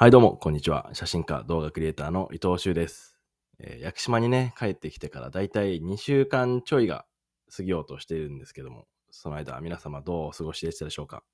はい、どうも、こんにちは。写真家、動画クリエイターの伊藤修です。えー屋久島にね、帰ってきてからだいたい2週間ちょいが過ぎようとしているんですけども、その間、皆様どうお過ごしでしたでしょうか？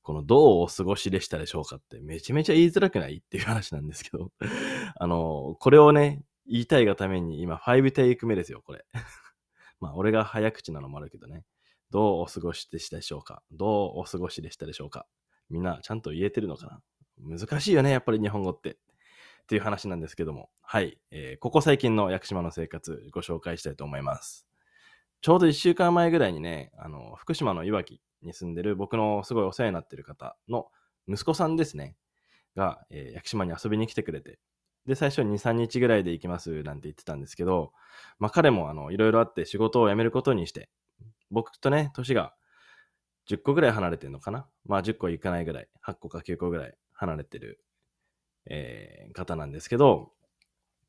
この、どうお過ごしでしたでしょうかってめちゃめちゃ言いづらくないっていう話なんですけど、あの、これをね、言いたいがために今、5テイク目ですよ、これ。まあ、俺が早口なのもあるけどね。どうお過ごしでしたでしょうか？どうお過ごしでしたでしょうか？みんなちゃんと言えてるのかな？難しいよね、やっぱり日本語って。っていう話なんですけども。はい。えーここ最近の屋久島の生活ご紹介したいと思います。ちょうど1週間前ぐらいにね、あの、福島のいわきに住んでる僕のすごいお世話になってる方の息子さんですね。が、えー屋久島に遊びに来てくれて。で、最初2、3日ぐらいで行きますなんて言ってたんですけど、まあ彼もあの、いろいろあって仕事を辞めることにして、僕とね、年が10個ぐらい離れてるのかなまあ10個いかないぐらい、8個か9個ぐらい離れてる、えー方なんですけど、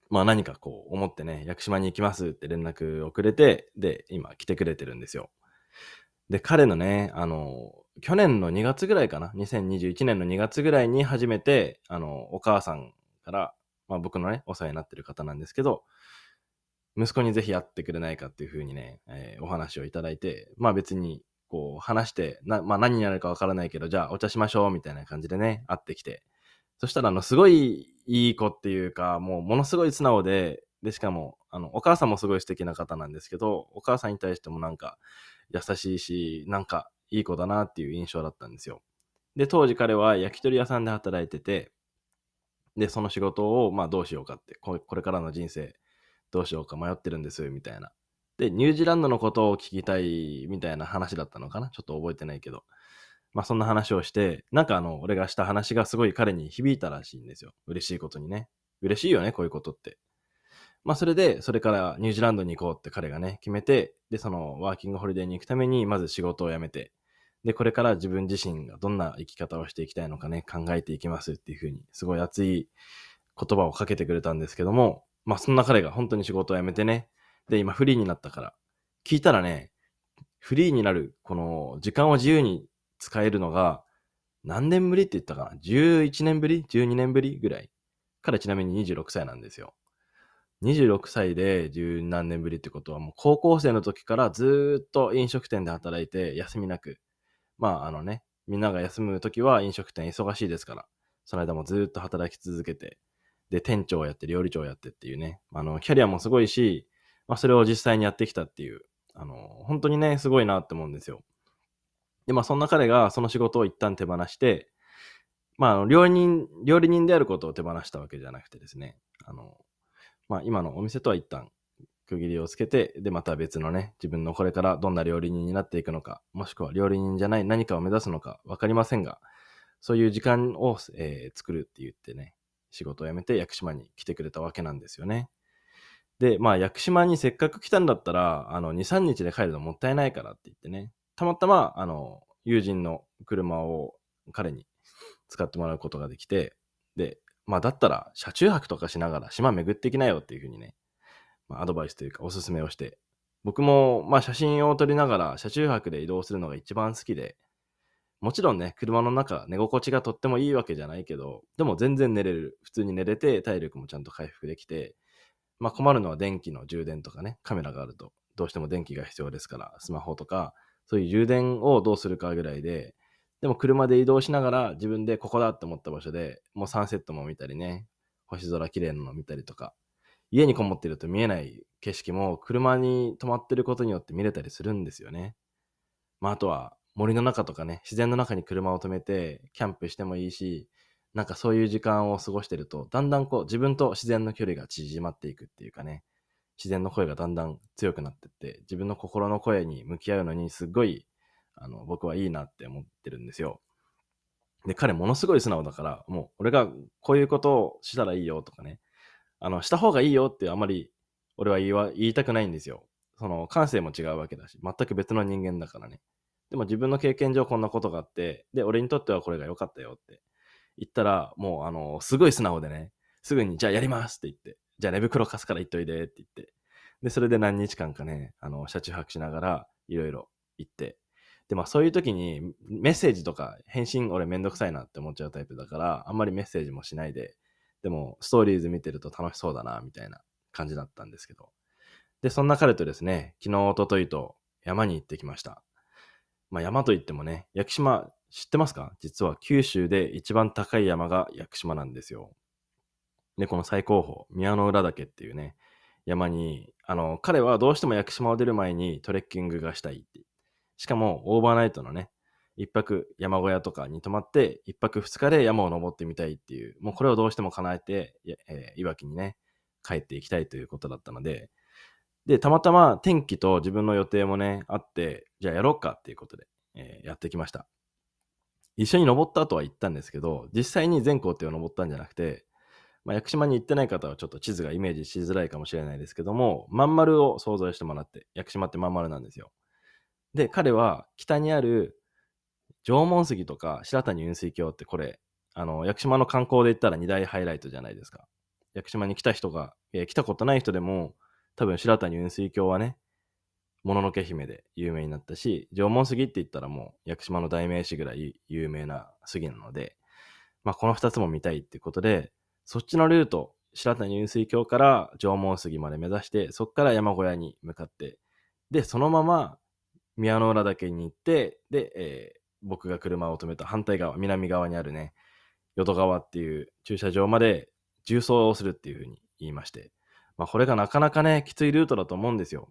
まあ何かこう思ってね、屋久島に行きますって連絡をくれて、で、今来てくれてるんですよ。で、彼のね、あの、去年の2月ぐらいかな ?2021 年の2月ぐらいに初めて、あの、お母さんから、まあ僕のね、お世話になってる方なんですけど、息子にぜひ会ってくれないかっていうふうにね、えーお話をいただいて、まあ別に、こう話して、なまあ何になるかわからないけど、じゃあお茶しましょうみたいな感じでね、会ってきて。そしたら、あの、すごいいい子っていうか、もうものすごい素直で、で、しかも、あの、お母さんもすごい素敵な方なんですけど、お母さんに対してもなんか優しいし、なんかいい子だなっていう印象だったんですよ。で、当時彼は焼き鳥屋さんで働いてて、で、その仕事を、まあどうしようかって、ここれからの人生、どうしようか迷ってるんです、みたいな。で、ニュージーランドのことを聞きたいみたいな話だったのかな？ちょっと覚えてないけど。まあそんな話をして、なんかあの、俺がした話がすごい彼に響いたらしいんですよ。嬉しいことにね。嬉しいよね、こういうことって。まあそれで、それからニュージーランドに行こうって彼がね、決めて、で、そのワーキングホリデーに行くために、まず仕事を辞めて、で、これから自分自身がどんな生き方をしていきたいのかね、考えていきますっていうふうに、すごい熱い言葉をかけてくれたんですけども、まあそんな彼が本当に仕事を辞めてね、で、今フリーになったから、聞いたらね、フリーになる、この時間を自由に使えるのが、何年ぶりって言ったかな ?11 年ぶり ?12 年ぶりぐらい。彼ちなみに26歳なんですよ。26歳で十何年ぶりってことはもう高校生の時からずっと飲食店で働いて休みなく。まああのね、みんなが休む時は飲食店忙しいですから、その間もずっと働き続けて、で、店長をやって料理長をやってっていうね、あの、キャリアもすごいし、まあそれを実際にやってきたっていう、あの、本当にね、すごいなって思うんですよ。で、まあそんな彼がその仕事を一旦手放して、まあ、料理人、料理人であることを手放したわけじゃなくてですね、あの、まあ今のお店とは一旦区切りをつけて、で、また別のね、自分のこれからどんな料理人になっていくのか、もしくは料理人じゃない何かを目指すのかわかりませんが、そういう時間を、えー作るって言ってね、仕事を辞めて屋久島に来てくれたわけなんですよね。で、まあ屋久島にせっかく来たんだったら、あの、2、3日で帰るのもったいないからって言ってね、たまたま、あの、友人の車を彼に使ってもらうことができて、で、まあだったら車中泊とかしながら島巡ってきなよっていうふうにね、まあ、アドバイスというかおすすめをして、僕もまあ写真を撮りながら車中泊で移動するのが一番好きで、もちろんね、車の中寝心地がとってもいいわけじゃないけど、でも全然寝れる。普通に寝れて体力もちゃんと回復できて、まあ困るのは電気の充電とかね、カメラがあるとどうしても電気が必要ですから、スマホとか、そういう充電をどうするかぐらいで、でも車で移動しながら自分でここだって思った場所でもうサンセットも見たりね、星空綺麗なの見たりとか、家にこもってると見えない景色も車に止まってることによって見れたりするんですよね。まああとは森の中とかね、自然の中に車を止めてキャンプしてもいいし、なんかそういう時間を過ごしてると、だんだんこう自分と自然の距離が縮まっていくっていうかね、自然の声がだんだん強くなってって、自分の心の声に向き合うのにすごい、あの、僕はいいなって思ってるんですよ。で、彼ものすごい素直だから、もう俺がこういうことをしたらいいよとかね、あの、した方がいいよってあまり俺は言いわ言いたくないんですよ。その感性も違うわけだし、全く別の人間だからね。でも自分の経験上こんなことがあって、で、俺にとってはこれが良かったよって言ったら、もうあの、すごい素直でね、すぐにじゃあやりますって言って、じゃあ寝袋貸すから言っといでって言って、で、それで何日間かね、あの、車中泊しながらいろいろ行って、で、まあそういう時にメッセージとか返信俺めんどくさいなって思っちゃうタイプだから、あんまりメッセージもしないで、でもストーリーズ見てると楽しそうだな、みたいな感じだったんですけど。で、そんな彼とですね、昨日、おとといと山に行ってきました。まあ山といってもね、屋久島知ってますか？実は九州で一番高い山が屋久島なんですよ。で、この最高峰、宮之浦岳っていうね、山に、あの、彼はどうしても屋久島を出る前にトレッキングがしたいって。しかも、オーバーナイトのね、一泊山小屋とかに泊まって、一泊二日で山を登ってみたいっていう、もうこれをどうしても叶えて、えーいわきにね、帰っていきたいということだったので、で、たまたま天気と自分の予定もね、あって、じゃあやろうかっていうことで、えーやってきました。一緒に登ったとは言ったんですけど、実際に全行程を登ったんじゃなくて、まあ、屋久島に行ってない方はちょっと地図がイメージしづらいかもしれないですけども、まん丸を想像してもらって、屋久島ってまん丸なんですよ。で、彼は北にある縄文杉とか白谷雲水峡ってこれ、あの、屋久島の観光で言ったら二大ハイライトじゃないですか。屋久島に来た人が、えー来たことない人でも、多分白谷雲水峡はね、もののけ姫で有名になったし、縄文杉って言ったらもう屋久島の代名詞ぐらい有名な杉なので、まあこの二つも見たいってことで、そっちのルート、白谷雲水峡から縄文杉まで目指して、そっから山小屋に向かって、で、そのまま宮之浦岳に行って、で、えー僕が車を止めた反対側、南側にあるね、淀川っていう駐車場まで重走をするっていうふうに言いまして、まあこれがなかなかね、きついルートだと思うんですよ。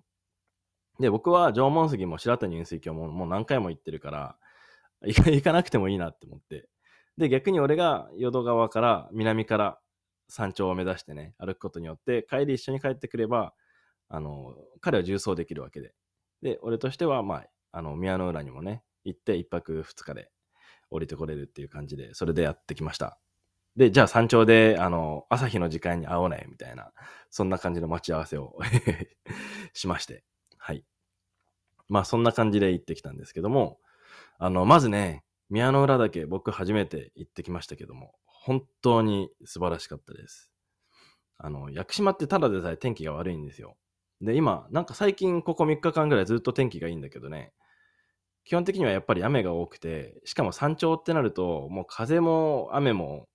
で、僕は縄文杉も白谷雲水峡ももう何回も行ってるから、行かなくてもいいなって思って。で、逆に俺が淀川から南から山頂を目指してね、歩くことによって、帰り一緒に帰ってくれば、あの、彼は重走できるわけで。で、俺としては、まあ、あの、宮之浦にもね、行って一泊二日で降りてこれるっていう感じで、それでやってきました。で、じゃあ山頂で、あの、朝日の時間に会おうね、みたいな、そんな感じの待ち合わせを しまして。まあ、そんな感じで行ってきたんですけども、あの、まずね、宮之浦岳、僕初めて行ってきましたけども、本当に素晴らしかったです。あの、屋久島ってただでさえ天気が悪いんですよ。で、今、なんか最近ここ3日間ぐらいずっと天気がいいんだけどね、基本的にはやっぱり雨が多くて、しかも山頂ってなると、もう風も雨も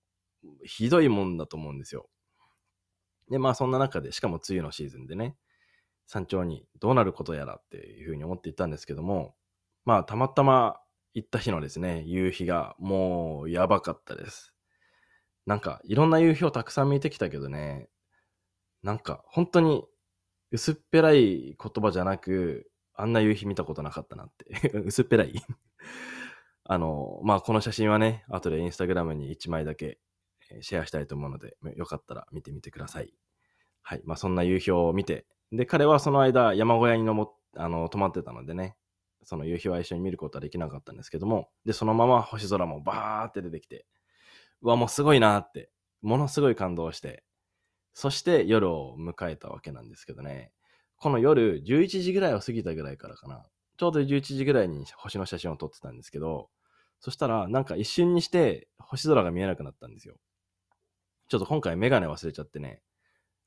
ひどいもんだと思うんですよ。で、まあそんな中で、しかも梅雨のシーズンでね、山頂にどうなることやらっていうふうに思っていたんですけども、まあたまたま行った日のですね、夕日がもうやばかったです。なんかいろんな夕日をたくさん見てきたけどね、なんか本当に薄っぺらい言葉じゃなく、あんな夕日見たことなかったなって。薄っぺらいあの、まあ、この写真はね、後でインスタグラムに1枚だけシェアしたいと思うので、よかったら見てみてください。はい。まあ、そんな夕日を見て、で、彼はその間、山小屋にのもあの泊まってたのでね、その夕日は一緒に見ることはできなかったんですけども、で、そのまま星空もバーって出てきて、うわ、もうすごいなって、ものすごい感動して、そして夜を迎えたわけなんですけどね、この夜11時ぐらいを過ぎたぐらいからかな、ちょうど11時ぐらいに星の写真を撮ってたんですけど、そしたらなんか一瞬にして星空が見えなくなったんですよ。ちょっと今回メガネ忘れちゃってね、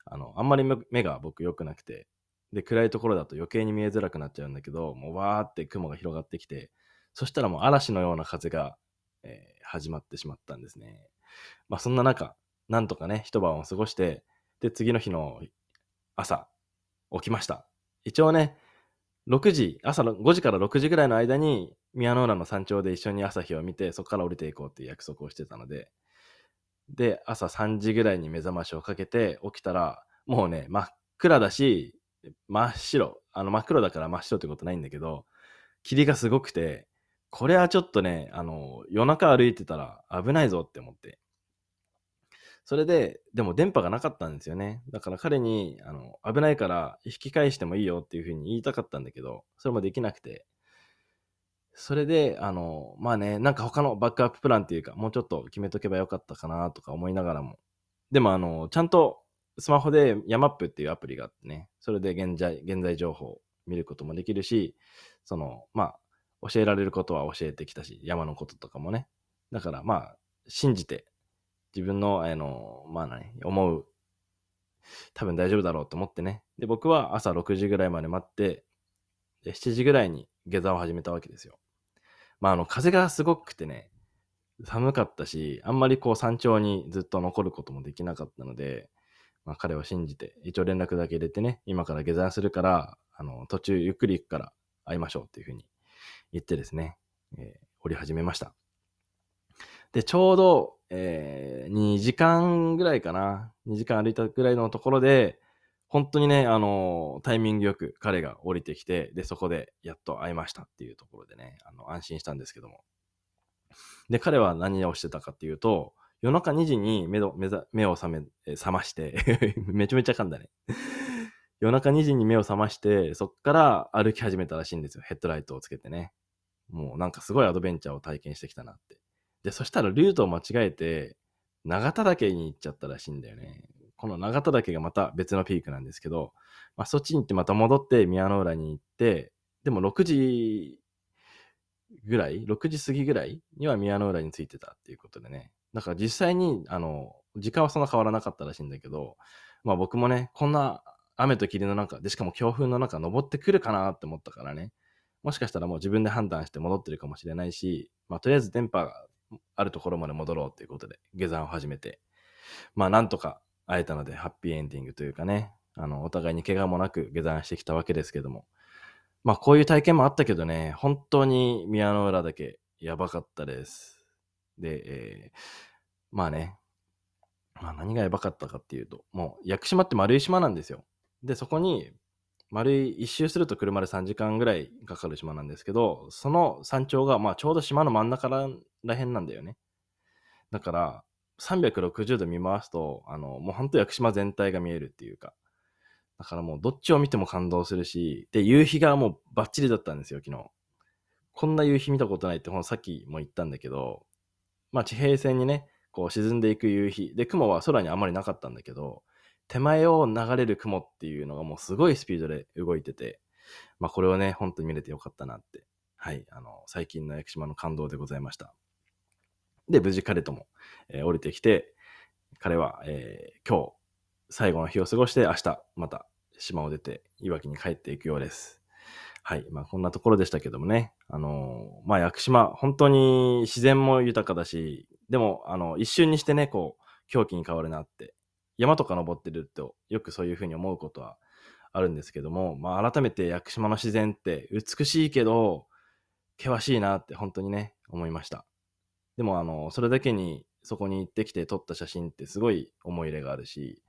あの、あんまり目が僕良くなくて、で、暗いところだと余計に見えづらくなっちゃうんだけど、もうわーって雲が広がってきて、そしたらもう嵐のような風が、えー始まってしまったんですね。まあそんな中、なんとかね、一晩を過ごして、で、次の日の朝、起きました。一応ね、6時、朝の5時から6時ぐらいの間に、宮之浦の山頂で一緒に朝日を見て、そこから降りていこうっていう約束をしてたので、で、朝3時ぐらいに目覚ましをかけて起きたら、もうね、真っ暗だし、真っ白。あの、真っ黒だから真っ白ってことないんだけど、霧がすごくて、これはちょっとね、あの、夜中歩いてたら危ないぞって思って。それで、でも電波がなかったんですよね。だから彼に、あの、危ないから引き返してもいいよっていうふうに言いたかったんだけど、それもできなくて。それで、あの、まあね、なんか他のバックアッププランっていうか、もうちょっと決めとけばよかったかなとか思いながらも。でも、あの、ちゃんとスマホでヤマップっていうアプリがあってね、それで現在、現在情報を見ることもできるし、その、まあ、教えられることは教えてきたし、山のこととかもね。だから、まあ、信じて、自分の、あの、まあ何、思う、多分大丈夫だろうと思ってね。で、僕は朝6時ぐらいまで待って、で7時ぐらいに下山を始めたわけですよ。まあ、あの、風がすごくてね、寒かったし、あんまりこう山頂にずっと残ることもできなかったので、まあ、彼を信じて、一応連絡だけ入れてね、今から下山するから、あの、途中ゆっくり行くから会いましょうっていうふうに言ってですね、えー、降り始めました。で、ちょうど、えー、2時間ぐらいかな、2時間歩いたぐらいのところで、本当にね、あの、タイミングよく彼が降りてきて、で、そこでやっと会いましたっていうところでね、あの、安心したんですけども。で、彼は何をしてたかっていうと、夜中2時に目目目を覚め、覚まして めちゃめちゃ噛んだね夜中2時に目を覚まして、そっから歩き始めたらしいんですよ。ヘッドライトをつけてね。もうなんかすごいアドベンチャーを体験してきたなって。で、そしたらルートを間違えて、長田岳に行っちゃったらしいんだよね。この長田岳がまた別のピークなんですけど、まあ、そっちに行ってまた戻って宮の浦に行って、でも6時ぐらい ?6 時過ぎぐらいには宮の浦に着いてたっていうことでね。だから実際に、あの、時間はそんな変わらなかったらしいんだけど、まあ僕もね、こんな雨と霧の中、で、しかも強風の中登ってくるかなって思ったからね、もしかしたらもう自分で判断して戻ってるかもしれないし、まあとりあえず電波があるところまで戻ろうっていうことで下山を始めて、まあなんとか会えたのでハッピーエンディングというかね、あの、お互いに怪我もなく下山してきたわけですけども、まあこういう体験もあったけどね、本当に宮の浦だけやばかったです。で、えー、まあね、まあ何がやばかったかっていうと、もう屋久島って丸い島なんですよ。で、そこに丸い一周すると車で3時間ぐらいかかる島なんですけど、その山頂がまあちょうど島の真ん中ららへんなんだよね。だから、360度見回すと、あの、もう本当屋久島全体が見えるっていうか、だからもうどっちを見ても感動するし、で、夕日がもうバッチリだったんですよ、昨日。こんな夕日見たことないって、ほんさっきも言ったんだけど、まあ地平線にね、こう沈んでいく夕日。で、雲は空にあまりなかったんだけど、手前を流れる雲っていうのがもうすごいスピードで動いてて、まあこれをね、本当に見れてよかったなって、はい、あの、最近の屋久島の感動でございました。で、無事彼とも、えー、降りてきて、彼は、えー、今日、最後の日を過ごして、明日、また島を出て、いわきに帰っていくようです。はい。まあ、こんなところでしたけどもね。あのー、まあ、屋久島、本当に自然も豊かだし、でも、あの、一瞬にしてね、こう、狂気に変わるなって、山とか登ってると、よくそういうふうに思うことはあるんですけども、まあ、改めて屋久島の自然って美しいけど、険しいなって本当にね、思いました。でも、あの、それだけに、そこに行ってきて撮った写真ってすごい思い入れがあるし、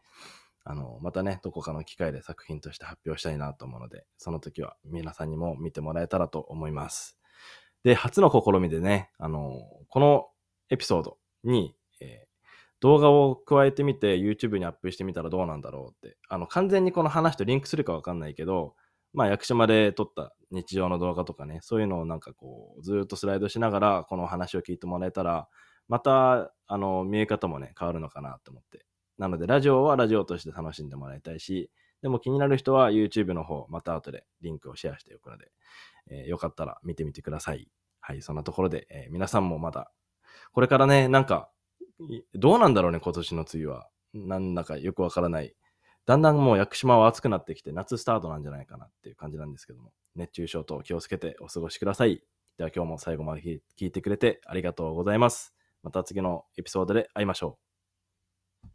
あの、またね、どこかの機会で作品として発表したいなと思うので、その時は皆さんにも見てもらえたらと思います。で、初の試みでね、あの、このエピソードに、えー、動画を加えてみて YouTube にアップしてみたらどうなんだろうって、あの、完全にこの話とリンクするかわかんないけど、まあ、役者まで撮った日常の動画とかね、そういうのをなんかこう、ずっとスライドしながら、この話を聞いてもらえたら、また、あの、見え方もね、変わるのかなと思って、なので、ラジオはラジオとして楽しんでもらいたいし、でも気になる人は YouTube の方、また後でリンクをシェアしておくので、えー、よかったら見てみてください。はい、そんなところで、えー、皆さんもまだ、これからね、なんか、どうなんだろうね、今年の梅雨は。なんだかよくわからない。だんだんもう屋久島は暑くなってきて、夏スタートなんじゃないかなっていう感じなんですけども、熱中症と気をつけてお過ごしください。では今日も最後まで聞いてくれてありがとうございます。また次のエピソードで会いましょう。